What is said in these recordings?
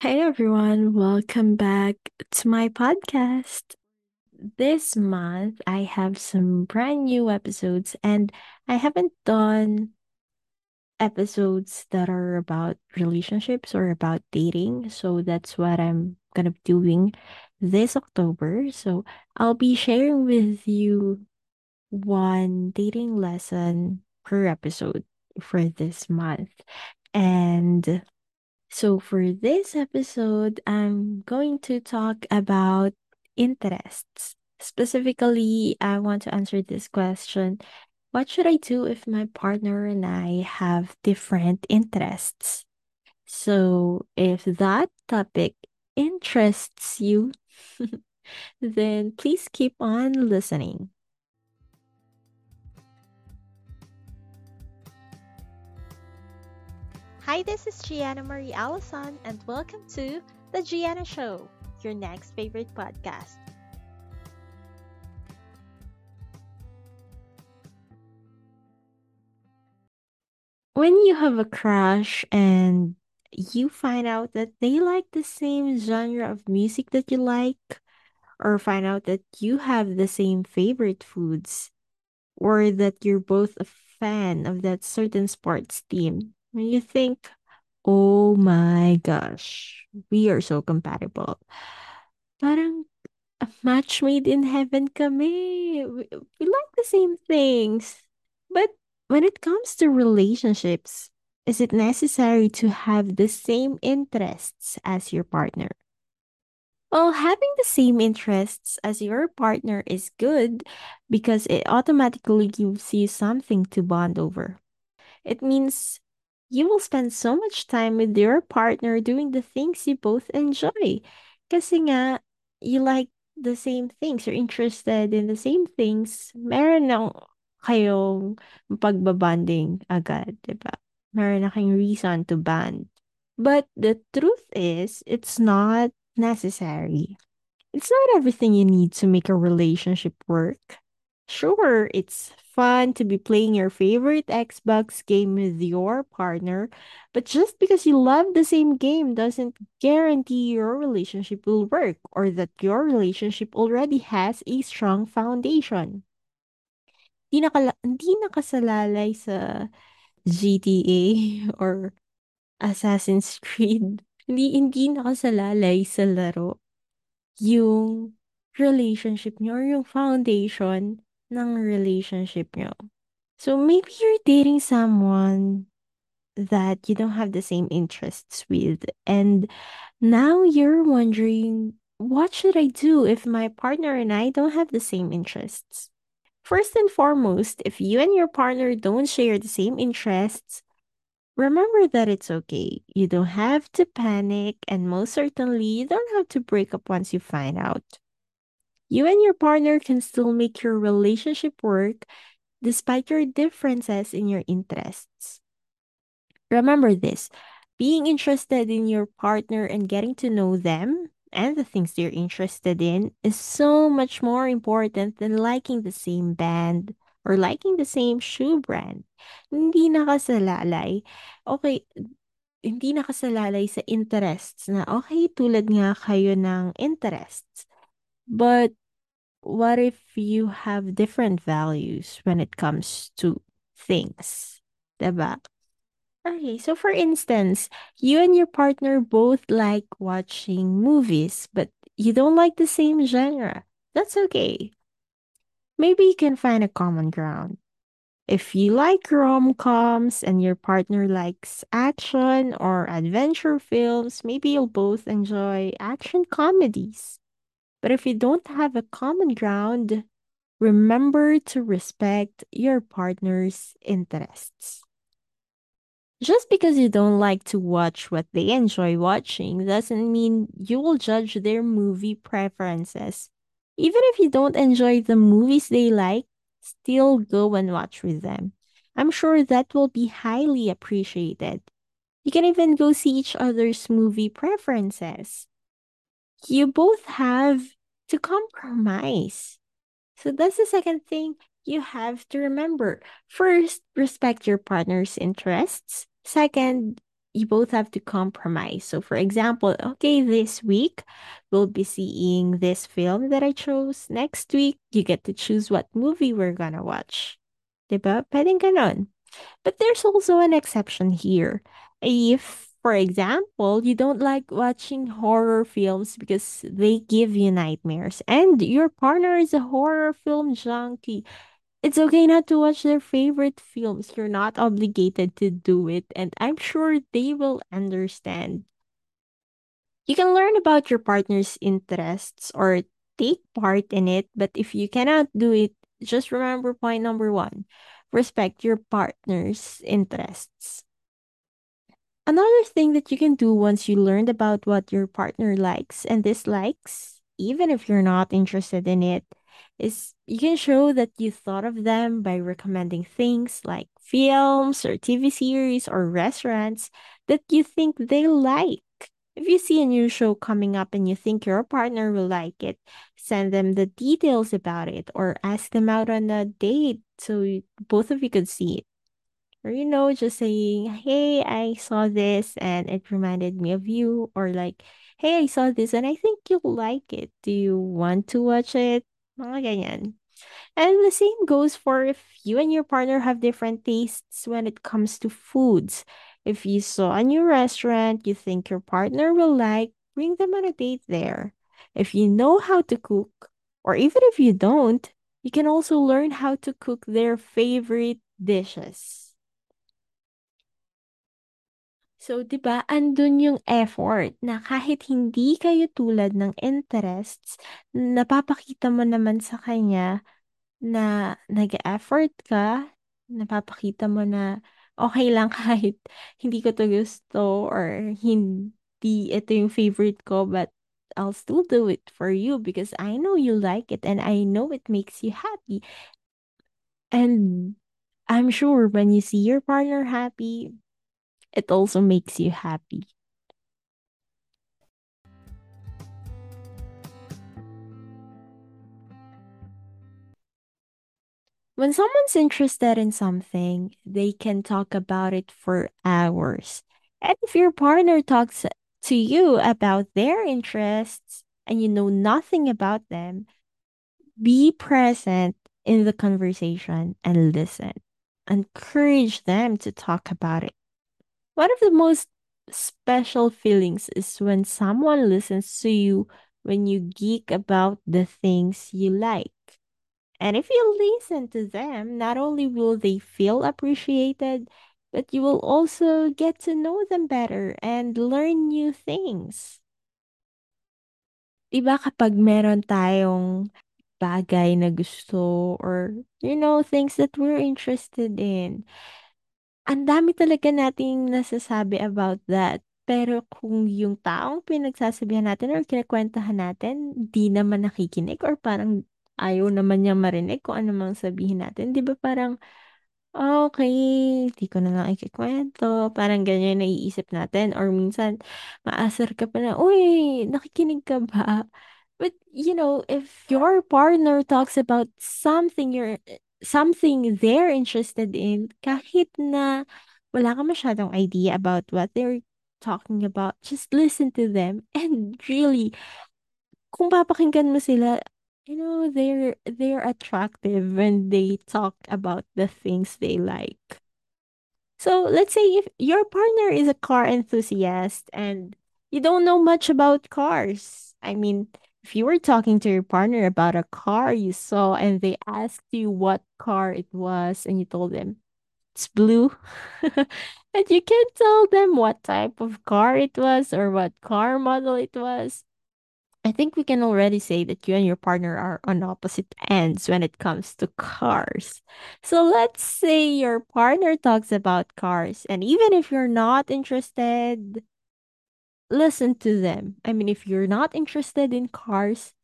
Hey everyone, welcome back to my podcast. This month I have some brand new episodes and I haven't done episodes that are about relationships or about dating, so that's what I'm gonna be doing this October. So I'll be sharing with you one dating lesson per episode for this month. And so, for this episode, I'm going to talk about interests. Specifically, I want to answer this question What should I do if my partner and I have different interests? So, if that topic interests you, then please keep on listening. Hi, this is Jianna Marie Allison, and welcome to The Jianna Show, your next favorite podcast. When you have a crush and you find out that they like the same genre of music that you like, or find out that you have the same favorite foods, or that you're both a fan of that certain sports team, and you think, oh my gosh, we are so compatible. Parang a match made in heaven kami. We, we like the same things. But when it comes to relationships, is it necessary to have the same interests as your partner? Well, having the same interests as your partner is good because it automatically gives you something to bond over. It means you will spend so much time with your partner doing the things you both enjoy. Kasi nga, you like the same things, you're interested in the same things, meron na kayong pagbabanding agad, di ba? Meron na kayong reason to bond. But the truth is, it's not necessary. It's not everything you need to make a relationship work. Sure, it's fun to be playing your favorite Xbox game with your partner, but just because you love the same game doesn't guarantee your relationship will work or that your relationship already has a strong foundation. Di nakala hindi nakasalalay sa GTA or Assassin's Creed. Hindi hindi nakasalalay sa laro yung relationship niyo or yung foundation ng relationship niyo. So maybe you're dating someone that you don't have the same interests with and now you're wondering what should I do if my partner and I don't have the same interests? First and foremost, if you and your partner don't share the same interests, remember that it's okay. You don't have to panic, and most certainly, you don't have to break up once you find out. You and your partner can still make your relationship work despite your differences in your interests. Remember this being interested in your partner and getting to know them and the things they're interested in is so much more important than liking the same band or liking the same shoe brand. Hindi nakasalalay. Okay, hindi nakasalalay sa interests na okay, tulad nga kayo ng interests. But what if you have different values when it comes to things? Diba? Okay, so for instance, you and your partner both like watching movies, but you don't like the same genre. That's okay. Maybe you can find a common ground. If you like rom-coms and your partner likes action or adventure films, maybe you'll both enjoy action comedies. But if you don't have a common ground, remember to respect your partner's interests. Just because you don't like to watch what they enjoy watching doesn't mean you will judge their movie preferences. Even if you don't enjoy the movies they like, still go and watch with them. I'm sure that will be highly appreciated. You can even go see each other's movie preferences. You both have to compromise. So that's the second thing you have to remember. First, respect your partner's interests. Second, you both have to compromise. So, for example, okay, this week we'll be seeing this film that I chose. Next week, you get to choose what movie we're gonna watch. Diba? Pwedeng ganon. But there's also an exception here. If, for example, you don't like watching horror films because they give you nightmares and your partner is a horror film junkie, it's okay not to watch their favorite films. You're not obligated to do it, and I'm sure they will understand. You can learn about your partner's interests or take part in it, but if you cannot do it, just remember point number one respect your partner's interests. Another thing that you can do once you learned about what your partner likes and dislikes, even if you're not interested in it, is you can show that you thought of them by recommending things like films or TV series or restaurants that you think they like. If you see a new show coming up and you think your partner will like it, send them the details about it or ask them out on a date so both of you could see it. Or, you know, just saying, hey, I saw this and it reminded me of you. Or like, hey, I saw this and I think you'll like it. Do you want to watch it? Mga. And the same goes for if you and your partner have different tastes when it comes to foods. If you saw a new restaurant you think your partner will like, bring them on a date there. If you know how to cook, or even if you don't, you can also learn how to cook their favorite dishes. So, 'di ba, andun yung effort na kahit hindi kayo tulad ng interests, napapakita mo naman sa kanya na nag-effort ka, napapakita mo na okay lang kahit hindi ko 'to gusto or hindi ito yung favorite ko, but I'll still do it for you because I know you like it and I know it makes you happy. And I'm sure when you see your partner happy, it also makes you happy. When someone's interested in something, they can talk about it for hours. And if your partner talks to you about their interests and you know nothing about them, be present in the conversation and listen. Encourage them to talk about it. One of the most special feelings is when someone listens to you when you geek about the things you like. And if you listen to them, not only will they feel appreciated, but you will also get to know them better and learn new things. Diba kapag meron tayong bagay na gusto or, you know, things that we're interested in, ang dami talaga nating nasasabi about that. Pero kung yung taong pinagsasabihan natin or kinukuwentahan natin, di naman nakikinig or parang ayaw naman niya marinig kung ano mang sabihin natin, 'di ba parang, "Ah, okey, di ko na lang ikukuwento." Parang ganyan yung naiisip natin or minsan maasar ka pa na, "Uy, nakikinig ka ba?" But, you know, if your partner talks about something you're something they're interested in, kahit na wala ka masyadong idea about what they're talking about, just listen to them and really, kung papakinggan mo sila, you know, they're they're attractive when they talk about the things they like. So let's say if your partner is a car enthusiast and you don't know much about cars. I mean, if you were talking to your partner about a car you saw and they asked you what car it was and you told them it's blue and you can't tell them what type of car it was or what car model it was. I think we can already say that you and your partner are on opposite ends when it comes to cars. So let's say your partner talks about cars, and even if you're not interested, listen to them. I mean, if you're not interested in cars,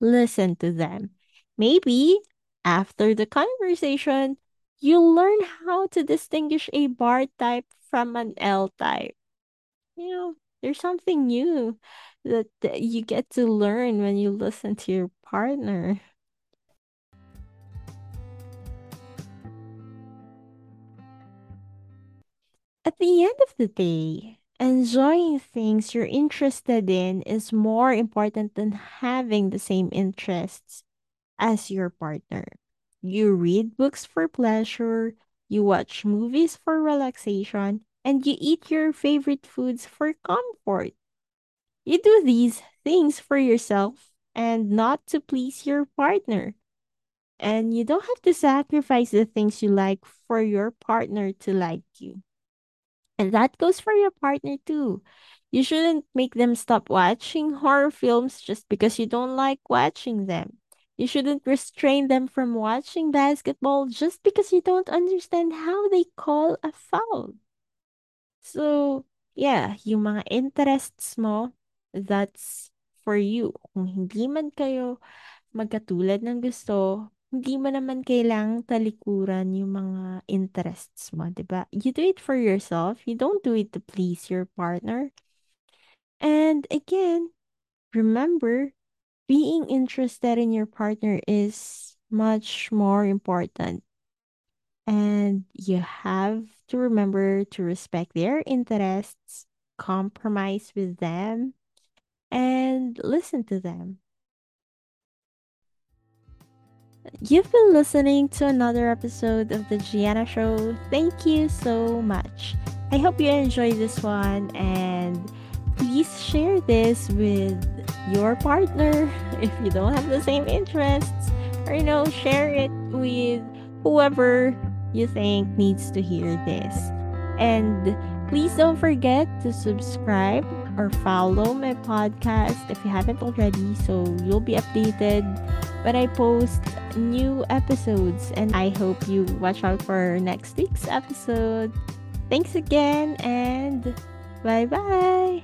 listen to them. Maybe after the conversation, you'll learn how to distinguish a bar type from an L type you know, there's something new that, that you get to learn when you listen to your partner. At the end of the day, Enjoying things you're interested in is more important than having the same interests as your partner. You read books for pleasure, you watch movies for relaxation, and you eat your favorite foods for comfort. You do these things for yourself and not to please your partner. And you don't have to sacrifice the things you like for your partner to like you. And that goes for your partner too. You shouldn't make them stop watching horror films just because you don't like watching them. You shouldn't restrain them from watching basketball just because you don't understand how they call a foul. So, yeah, yung mga interests mo, that's for you. Kung hindi man kayo magkatulad ng gusto, hindi mo naman kailangang talikuran yung mga interests mo, 'di ba? You do it for yourself. You don't do it to please your partner. And again, remember, being interested in your partner is much more important. And you have to remember to respect their interests, compromise with them, and listen to them. You've been listening to another episode of The Jianna Show. Thank you so much. I hope you enjoyed this one and please share this with your partner if you don't have the same interests or you know share it with whoever you think needs to hear this. And please don't forget to subscribe or follow my podcast if you haven't already so you'll be updated when I post new episodes. And I hope you watch out for next week's episode. Thanks again and bye bye.